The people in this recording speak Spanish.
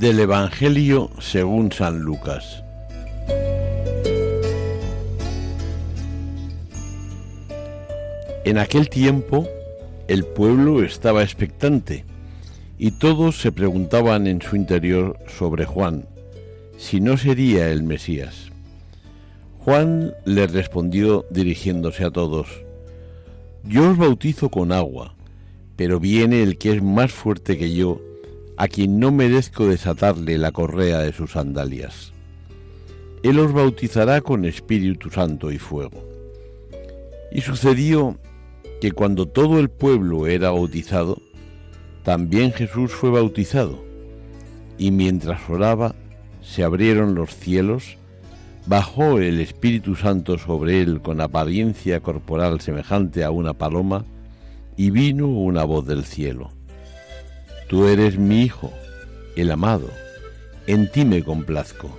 Del Evangelio según San Lucas. En aquel tiempo el pueblo estaba expectante y todos se preguntaban en su interior sobre Juan, si no sería el Mesías. Juan le respondió dirigiéndose a todos, Yo os bautizo con agua, pero viene el que es más fuerte que yo, a quien no merezco desatarle la correa de sus sandalias. Él os bautizará con Espíritu Santo y fuego. Y sucedió que cuando todo el pueblo era bautizado, también Jesús fue bautizado, y mientras oraba, se abrieron los cielos, bajó el Espíritu Santo sobre él con apariencia corporal semejante a una paloma, y vino una voz del cielo. Tú eres mi Hijo, el amado, en ti me complazco.